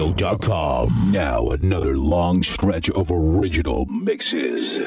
Radio.com. Now, another long stretch of original mixes.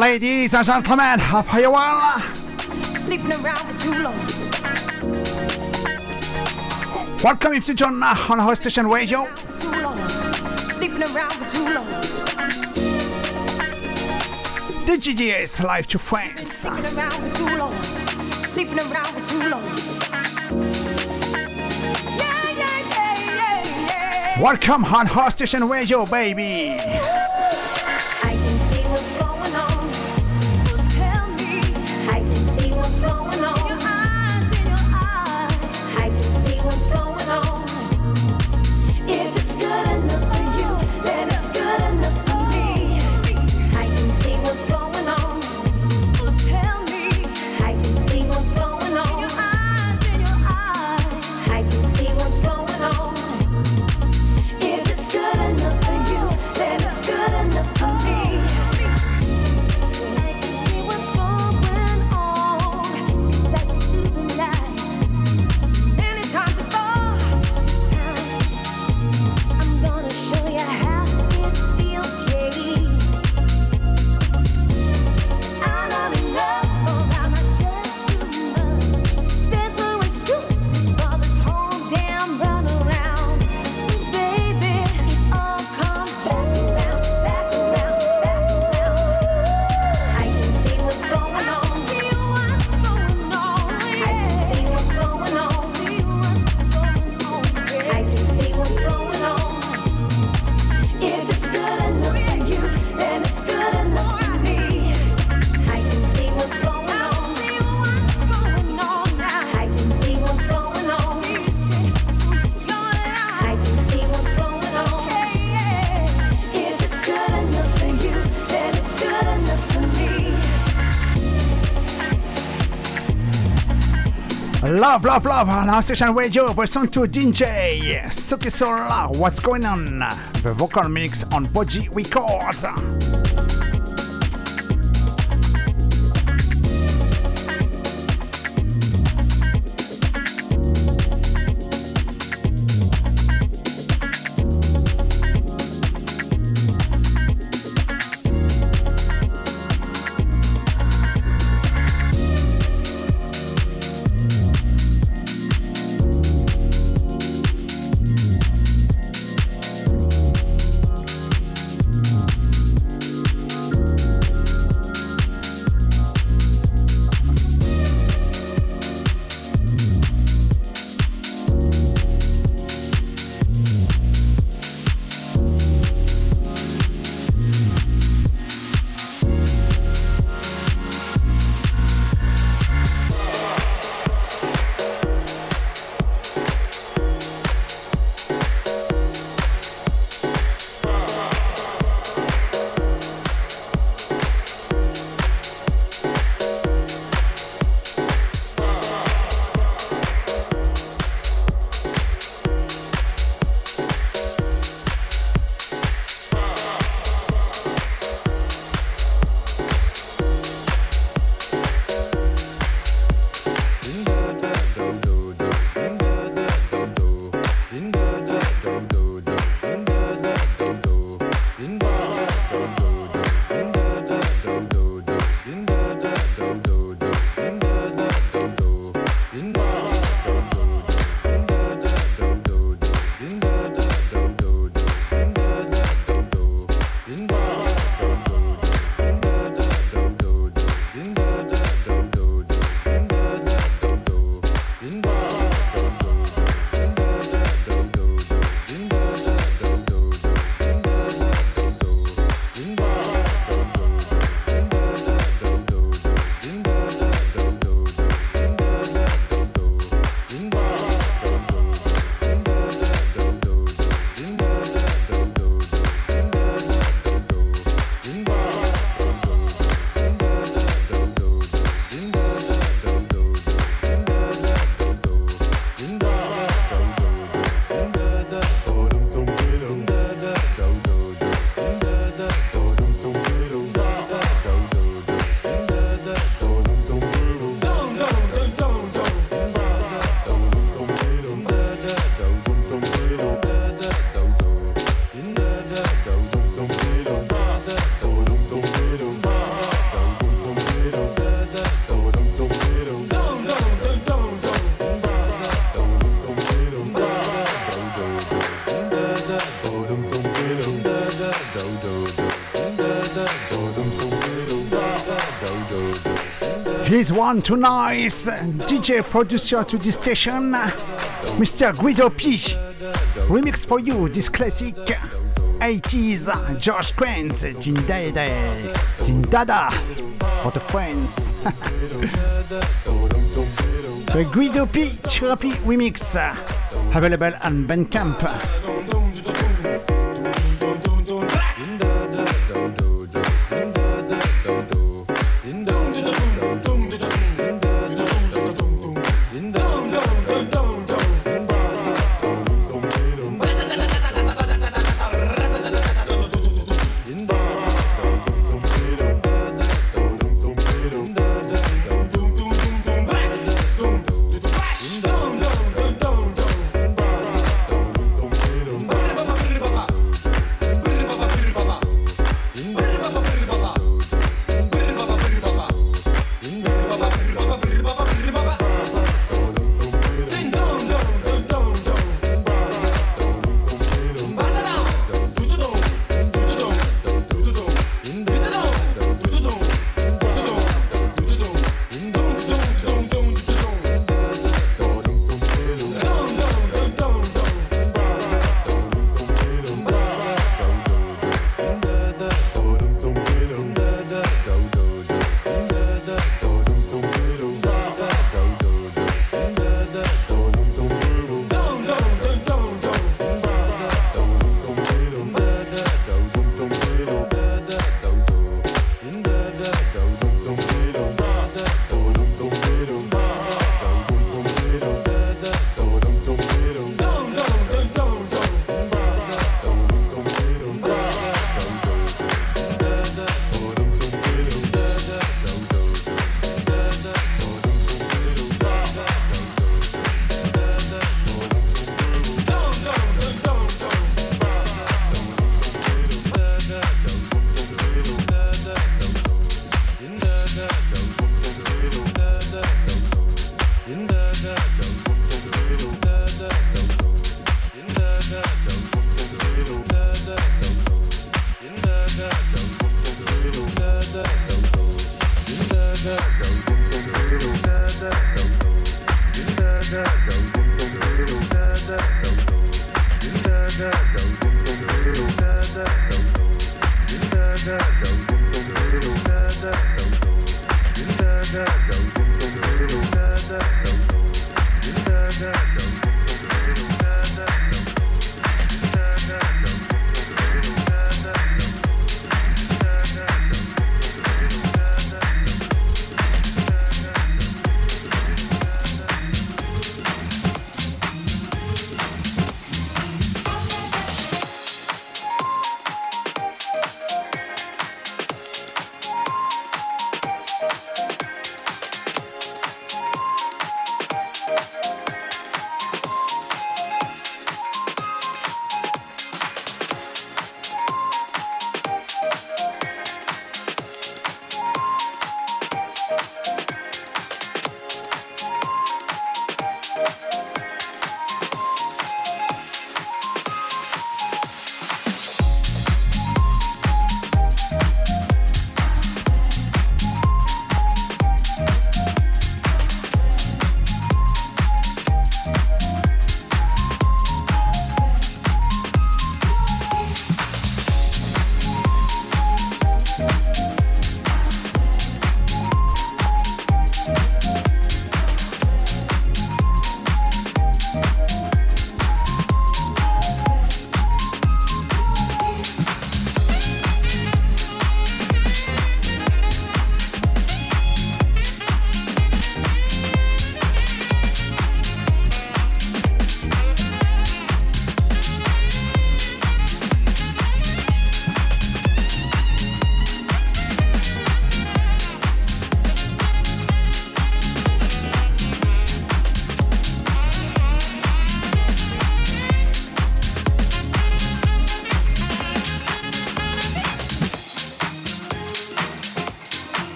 ladies and gentlemen, I pray you well. Welcome if you join uh, on our station radio. is live to friends. Sleeping around for too long. Sleeping around for too long. Welcome on our station radio, baby. Love, love, love on station radio version to DJ Suki Solar. What's going on? The vocal mix on Boji Records. One too nice. DJ producer to this station, Mr. Guido P. Remix for you this classic 80s George Kranz, Dindada, Dindada for the friends. the Guido P. Therapy Remix available on Bandcamp.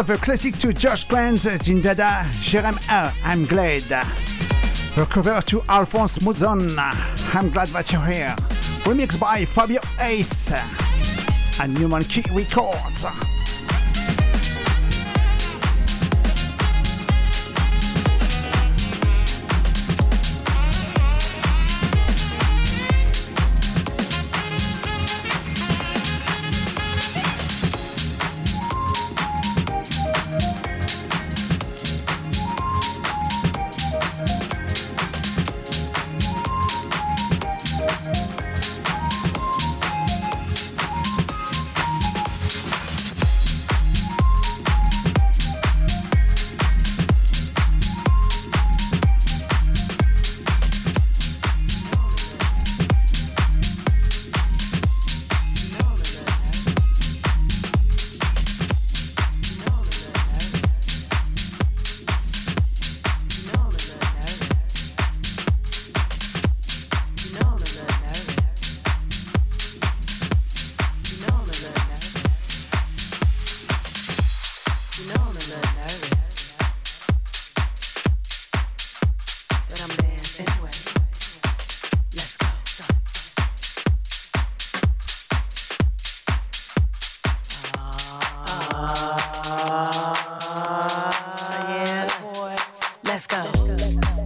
After the classic to George Kranz Jindada, Jerem R, I'm glad. The cover to Alphonse Mouzon, I'm glad that you're here. Remixed by Fabio Ace and Newman Key Records. Yeah, yeah, yeah.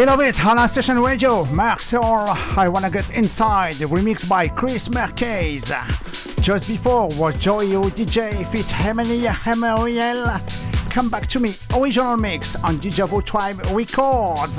We love it House Station radio. Mark Soul, I Wanna Get Inside, remixed by Chris Merkez. Just before was Joyo DJ Fit Emily Emmanuel. Come Back to Me, original mix on Dijavo Tribe Records.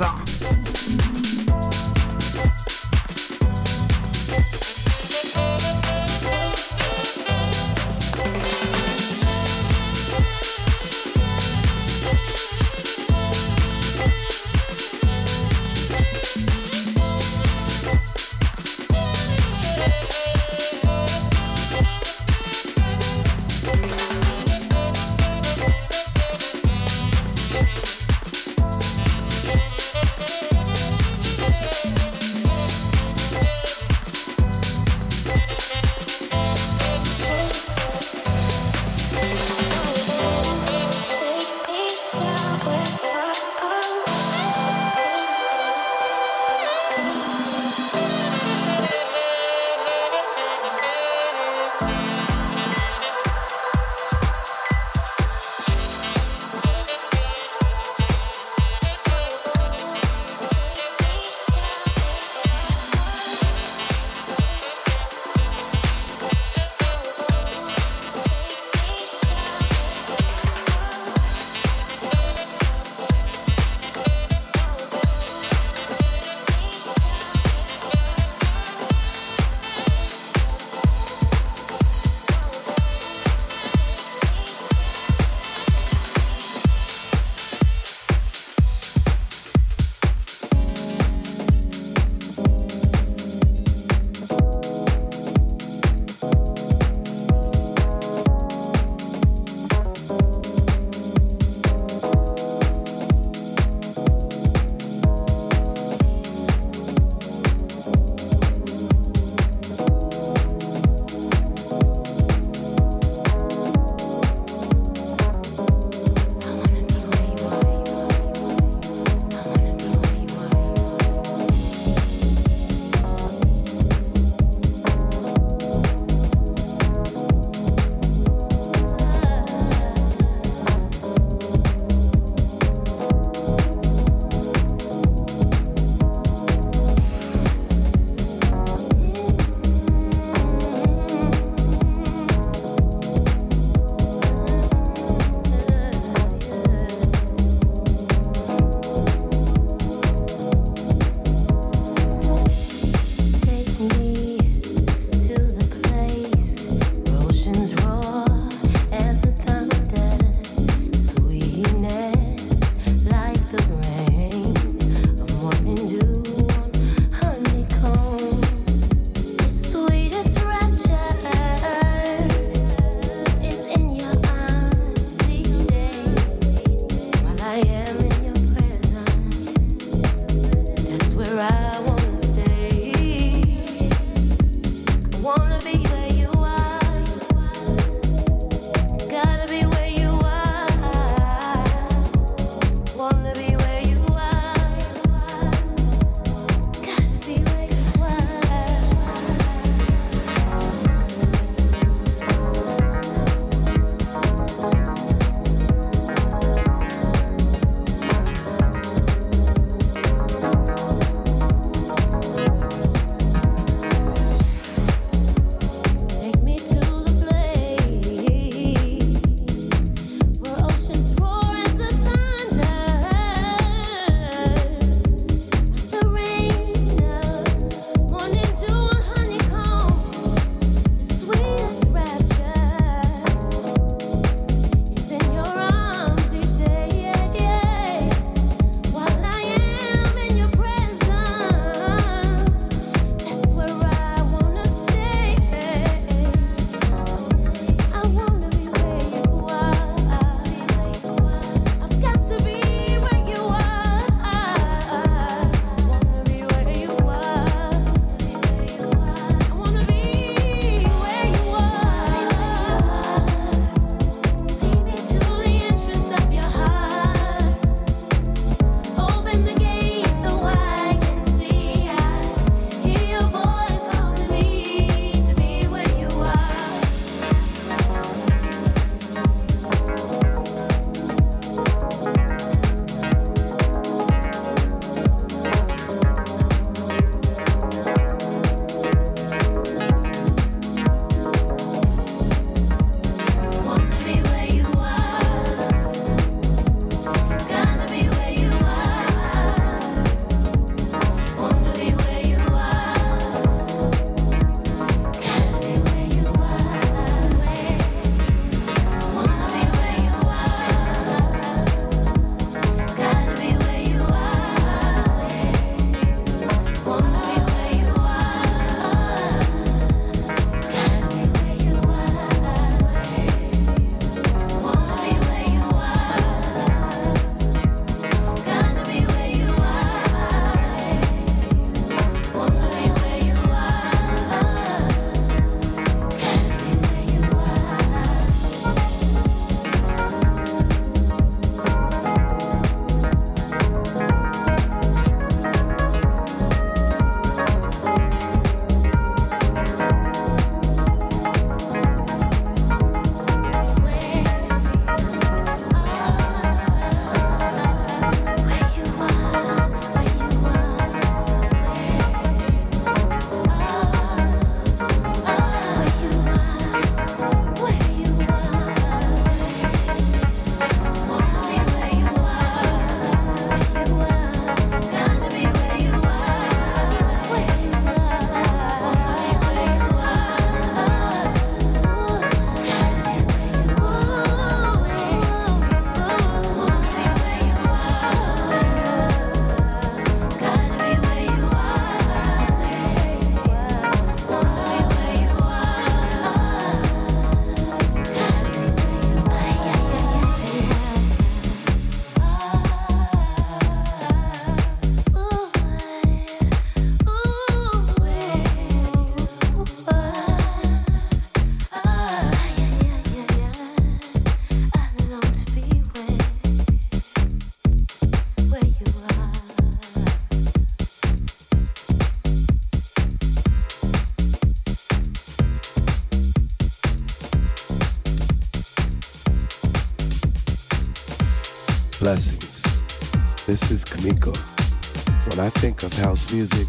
house music,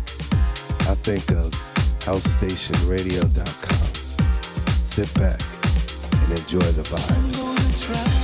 I think of housestationradio.com. Sit back and enjoy the vibes.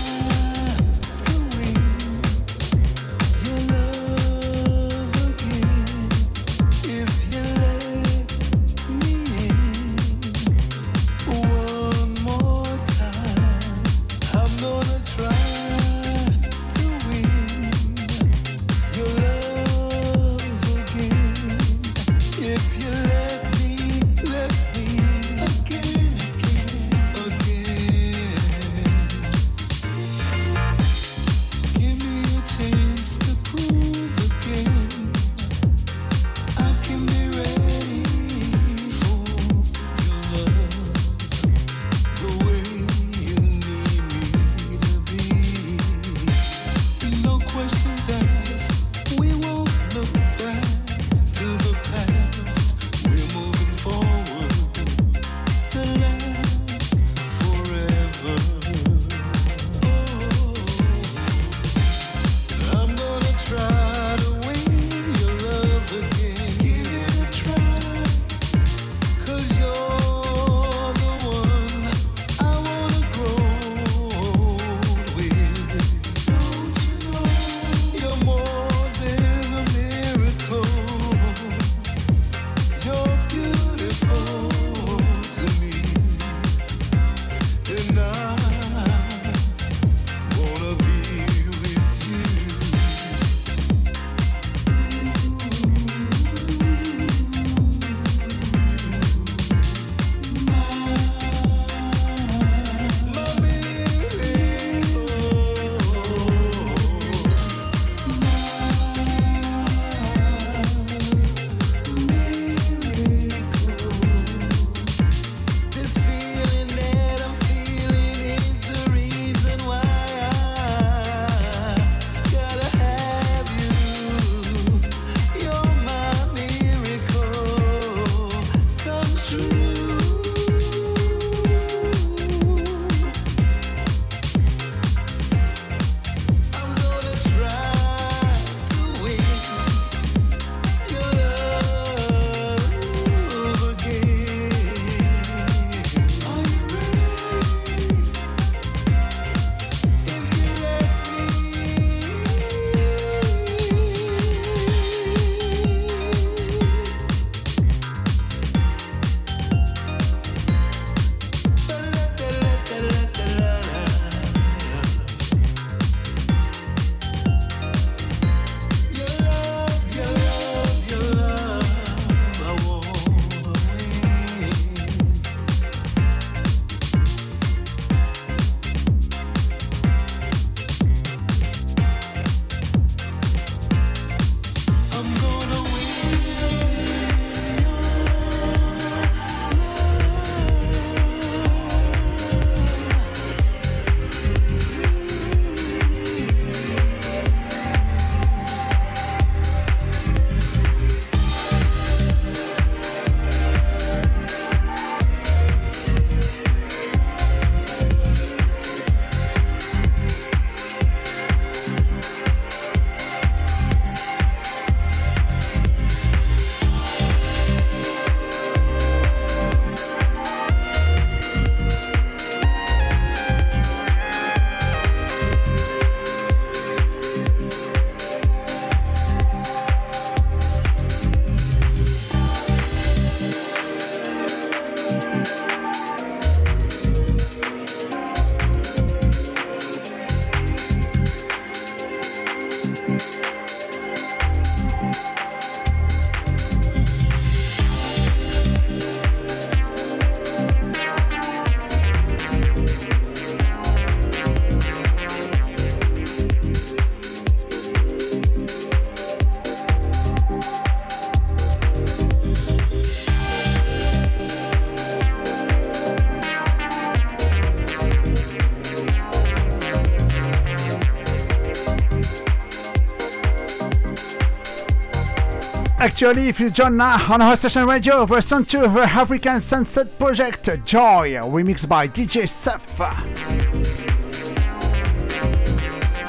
Actually, if you join now on House Station radio, version two of the African Sunset Project Joy, remixed by DJ Seth.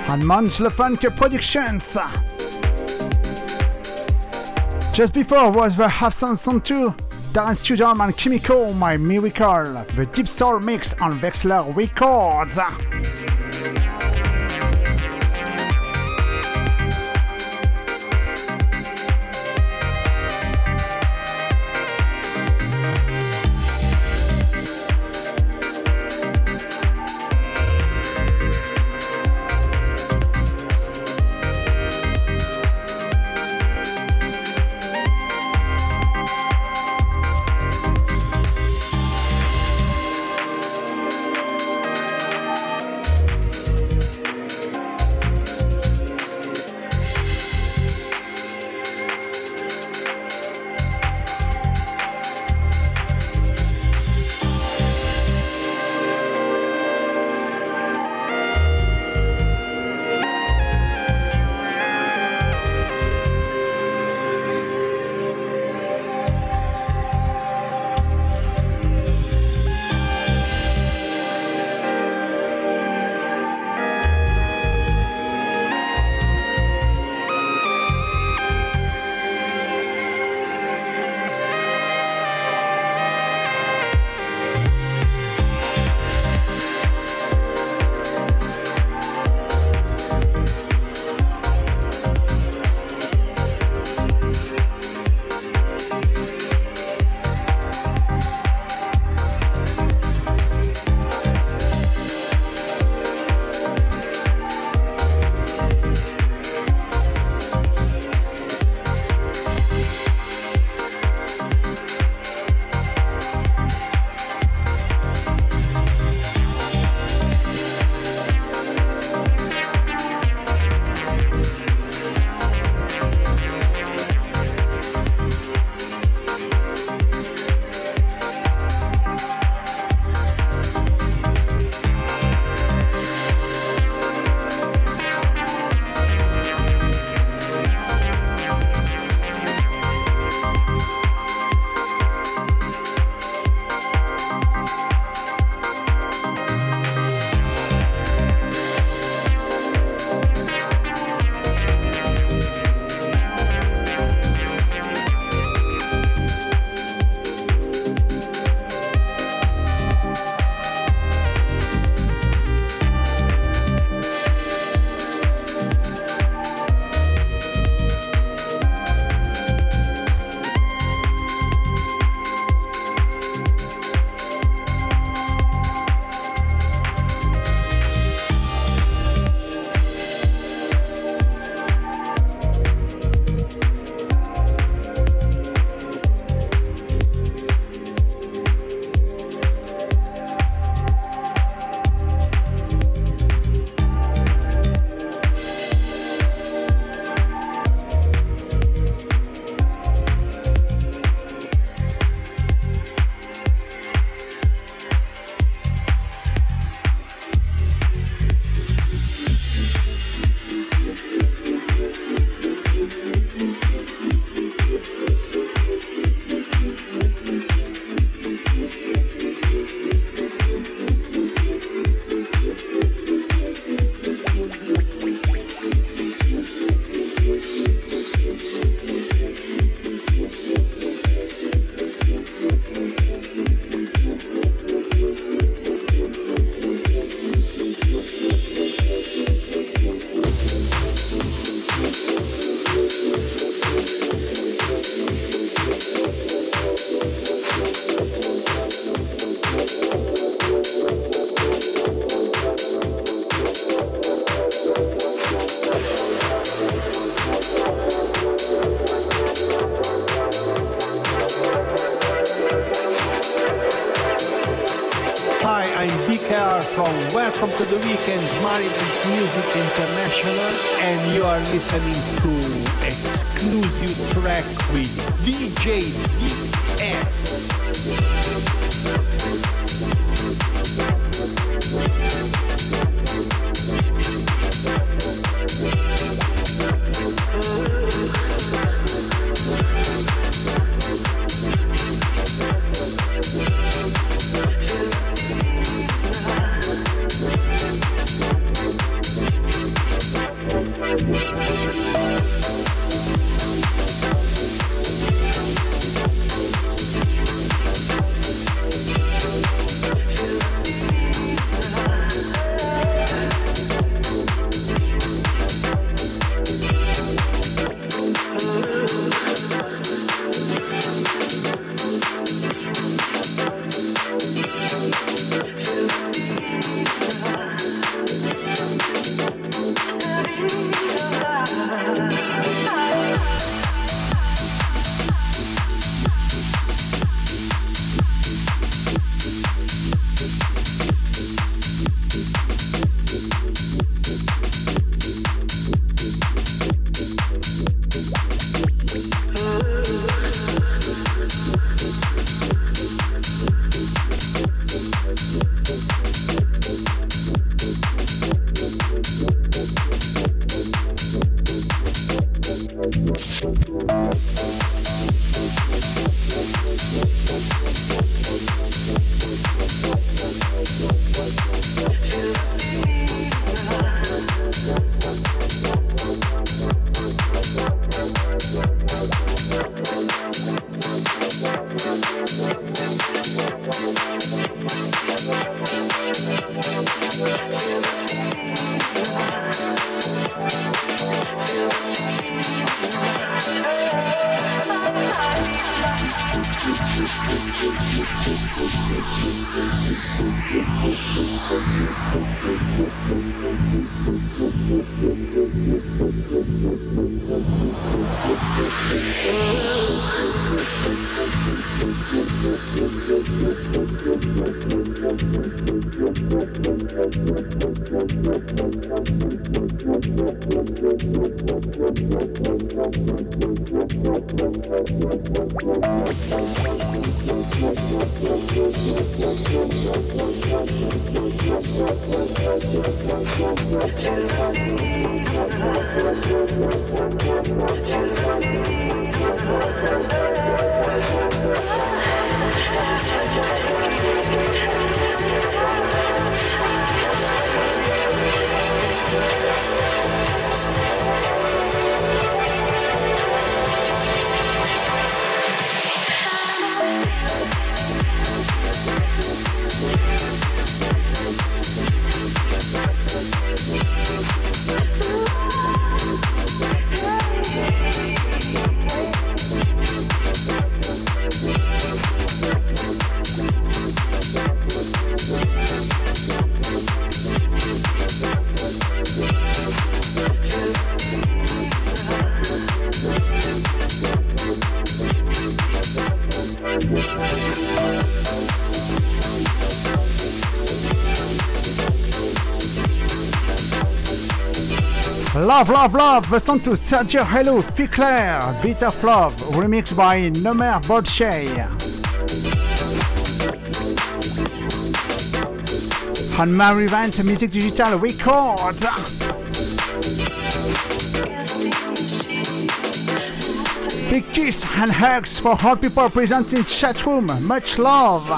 And Munch Funk Productions. Just before was the Half Sun Song 2, Dan Studom and Kimiko, My Miracle, the Deep Soul Mix on Vexler Records. You are listening to exclusive track with DJ Love, Love, Love, to Sergio Hello, Ficlair, Beat of Love, remixed by Nomer Bolshay. On Mary Vance Music Digital Records. Big kiss and hugs for all people present in chat room. Much love.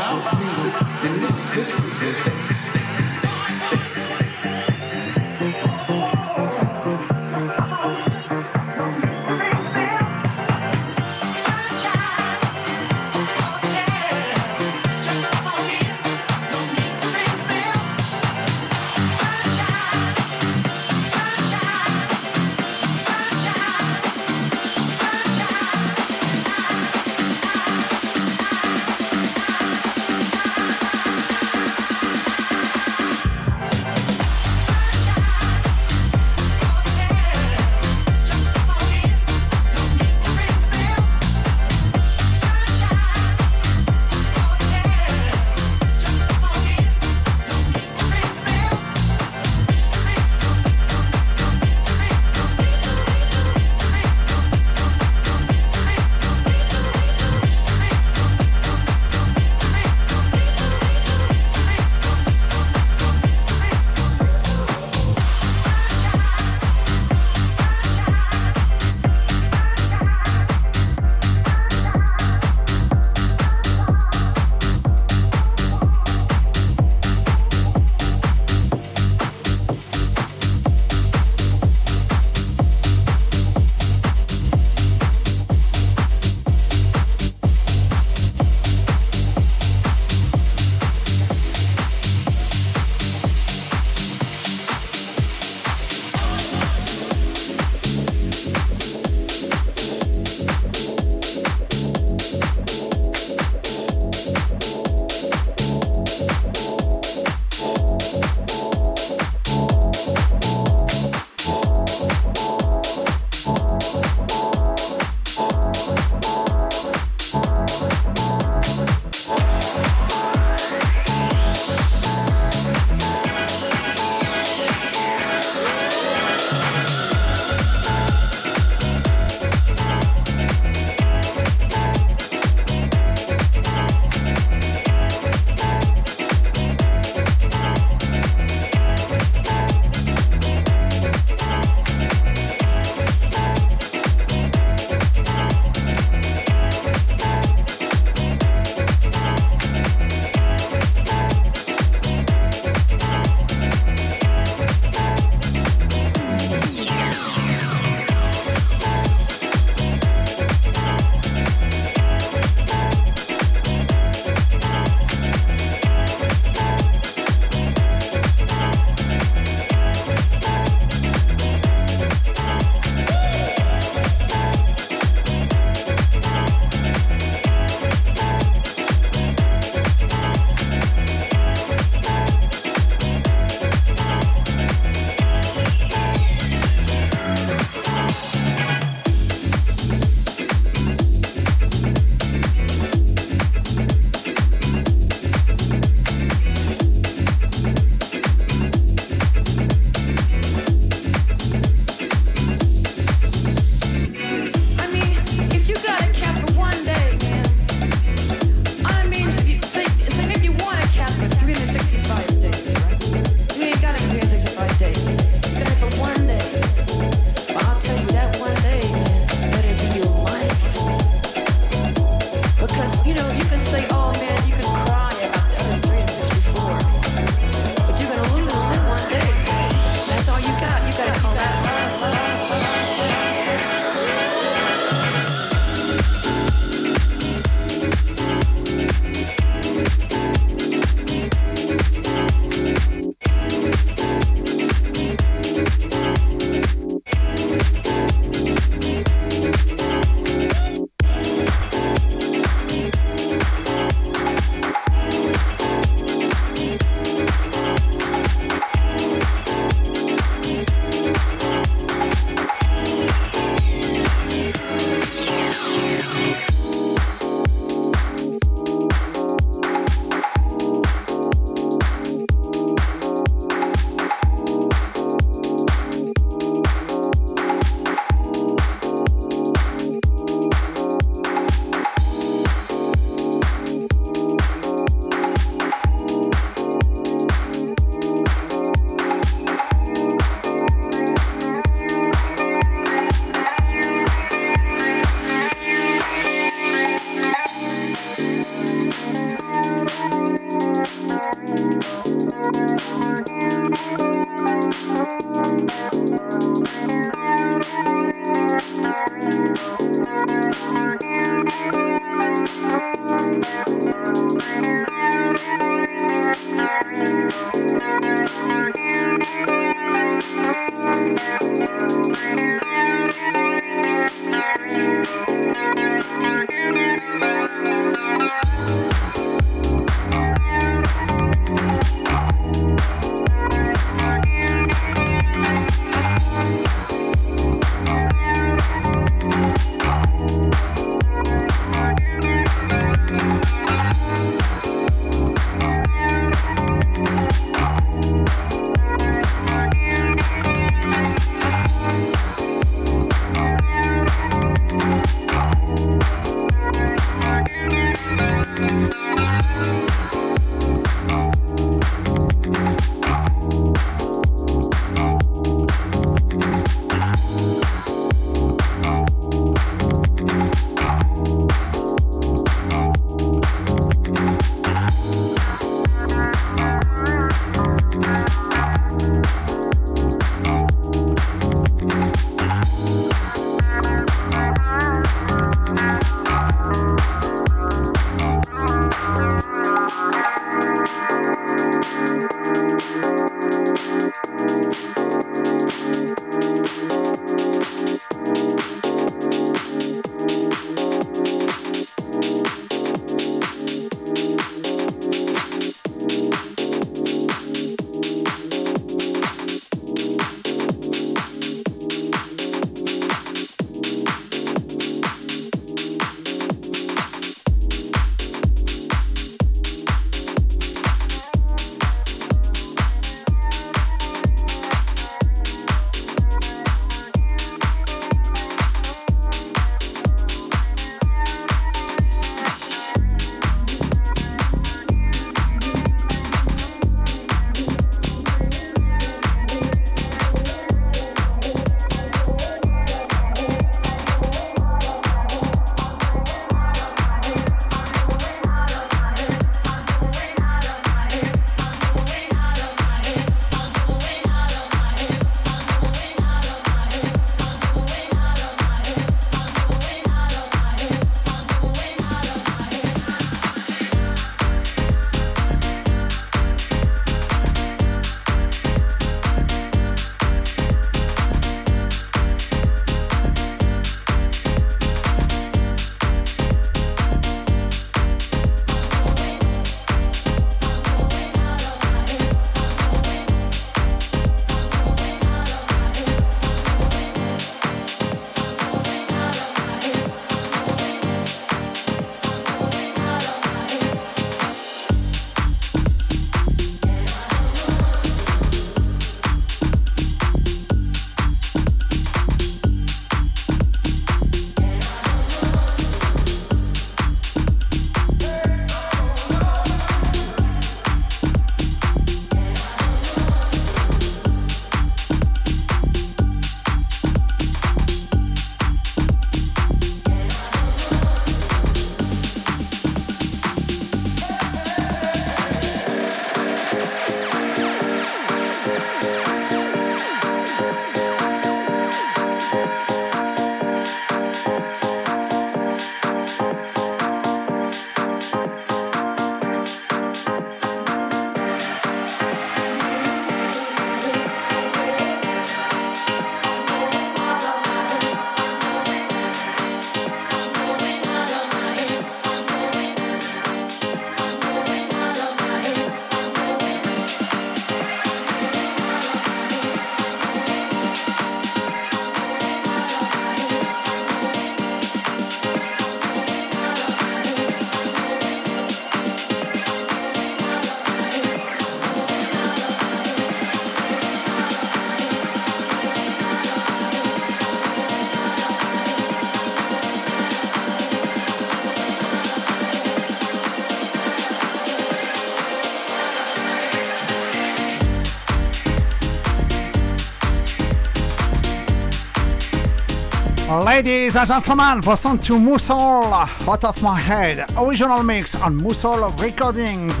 Ladies and gentlemen, listen to Musol Out of My Head, original mix on Musol Recordings.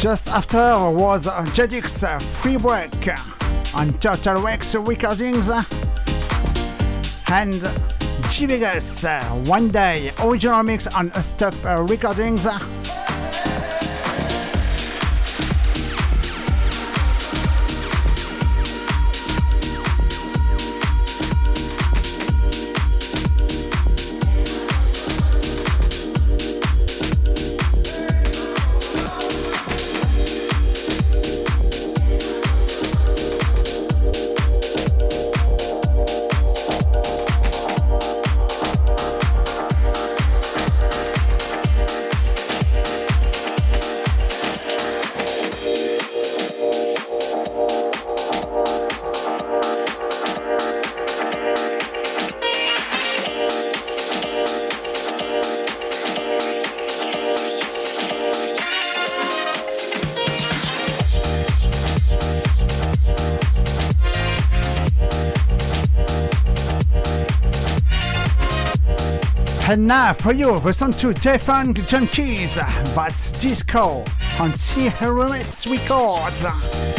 Just after was Jedix Free Break on Total Rex Recordings and G Vegas One Day original mix on Stuff Recordings. And now for you, listen to Defunk Junkies, that's Disco on CRS Records.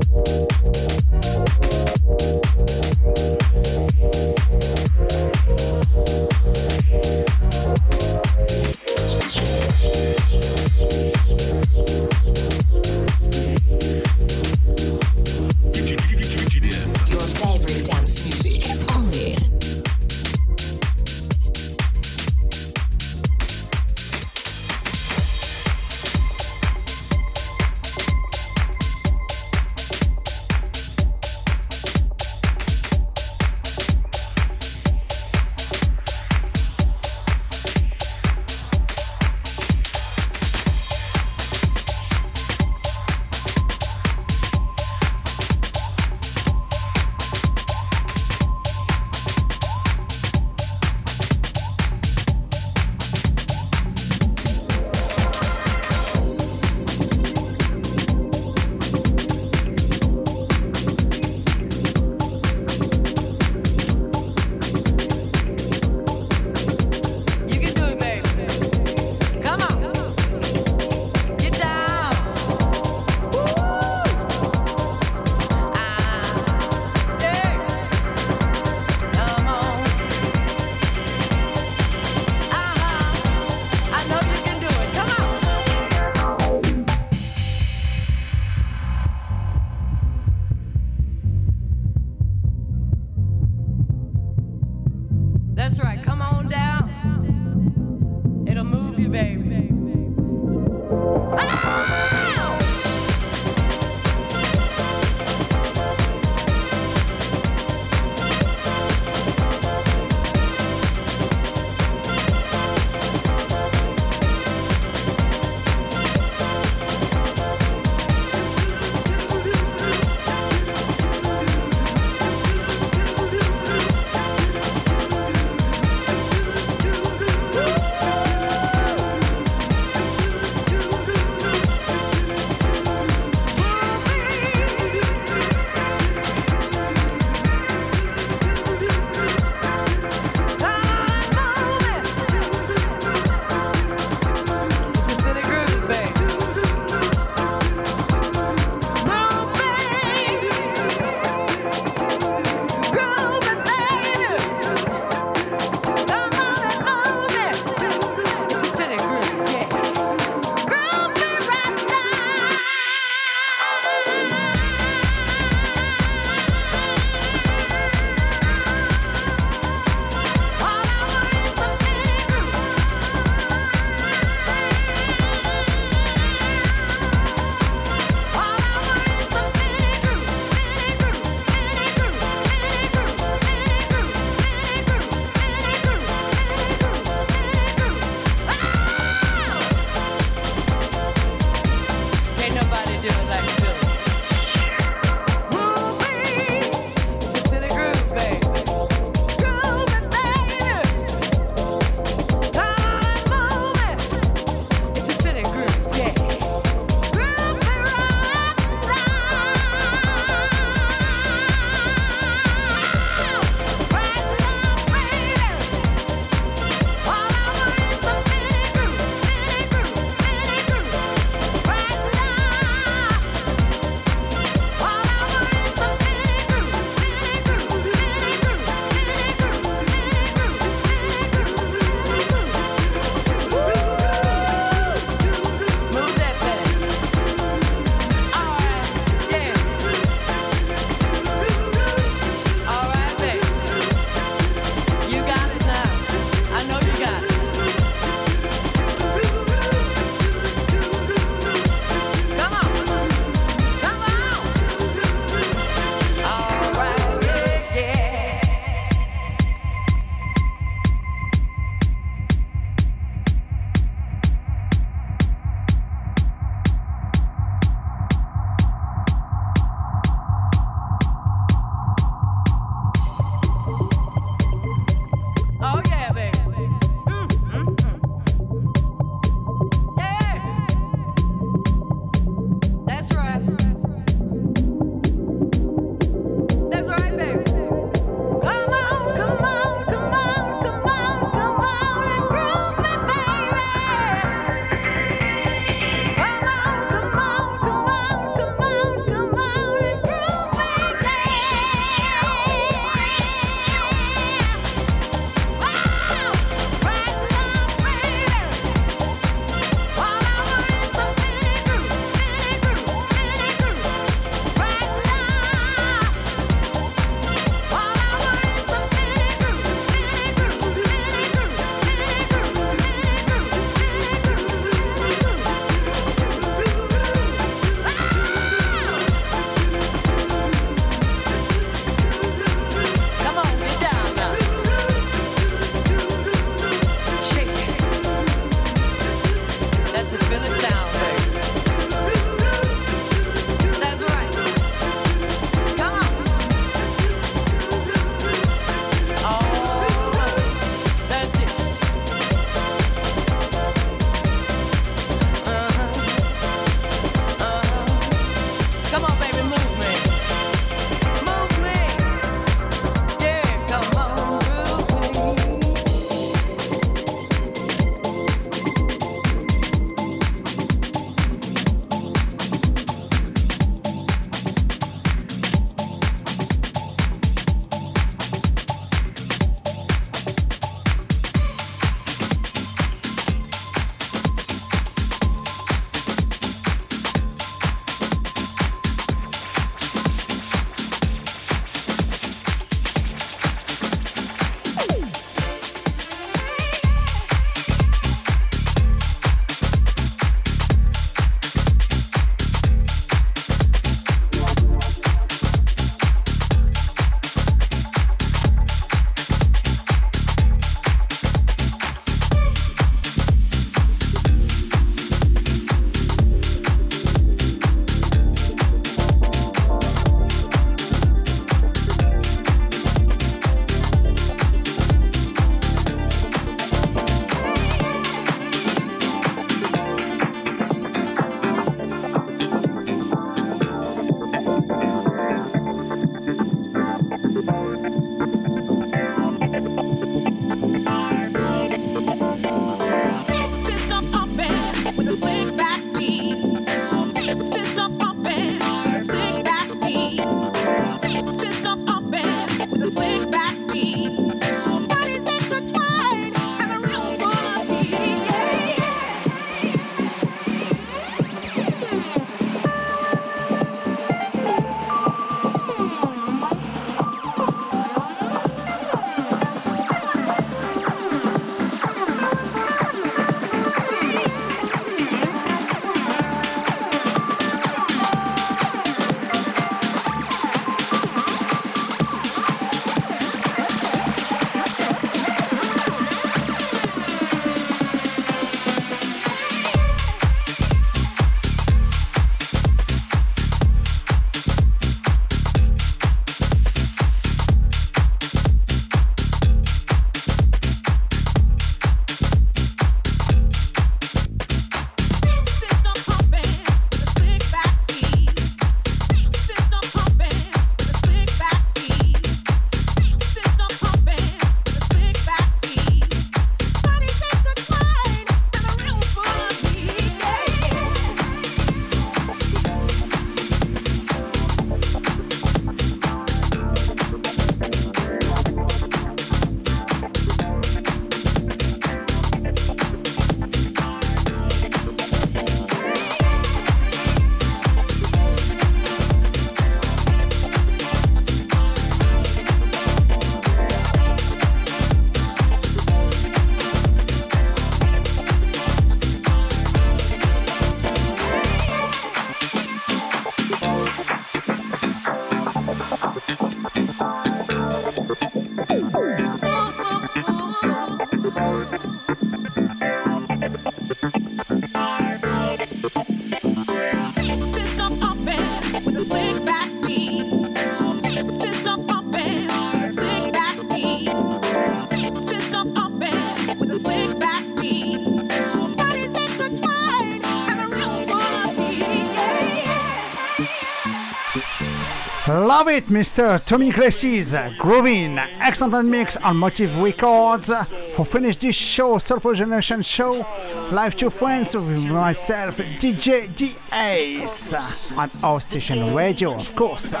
Love it, Mr. Tommy Gracies, grooving, excellent mix on Motive Records. For finish this show, Soulful Generation show, live to friends with myself, DJ D Ace, on House Station radio, of course. A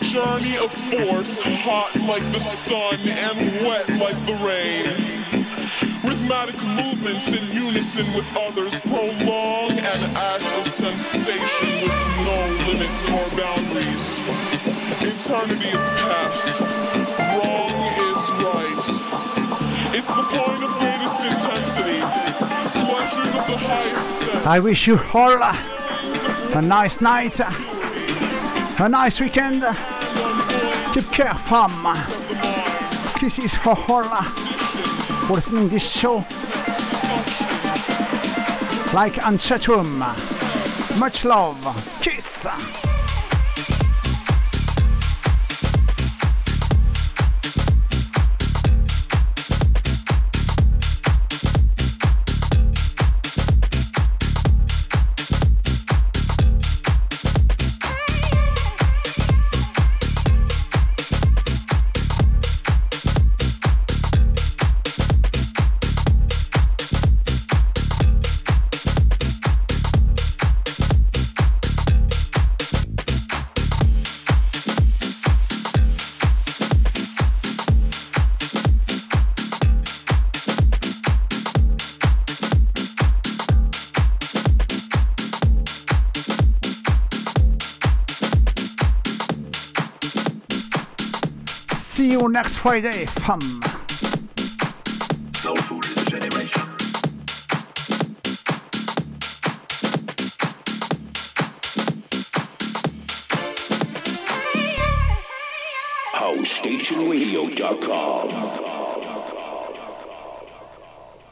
journey of force, hot like the sun and wet like the rain. Rhythmic movements in unison with others prolong an act of sensation with no limits or boundaries. Eternity is past, wrong is right. It's the point of greatest intensity, pleasures of the highest. I wish you all a nice night, a nice weekend. Keep care, fam. Kisses for all uh, for listening this show. Like chatroom. Much love. Kiss. Next Friday, fam.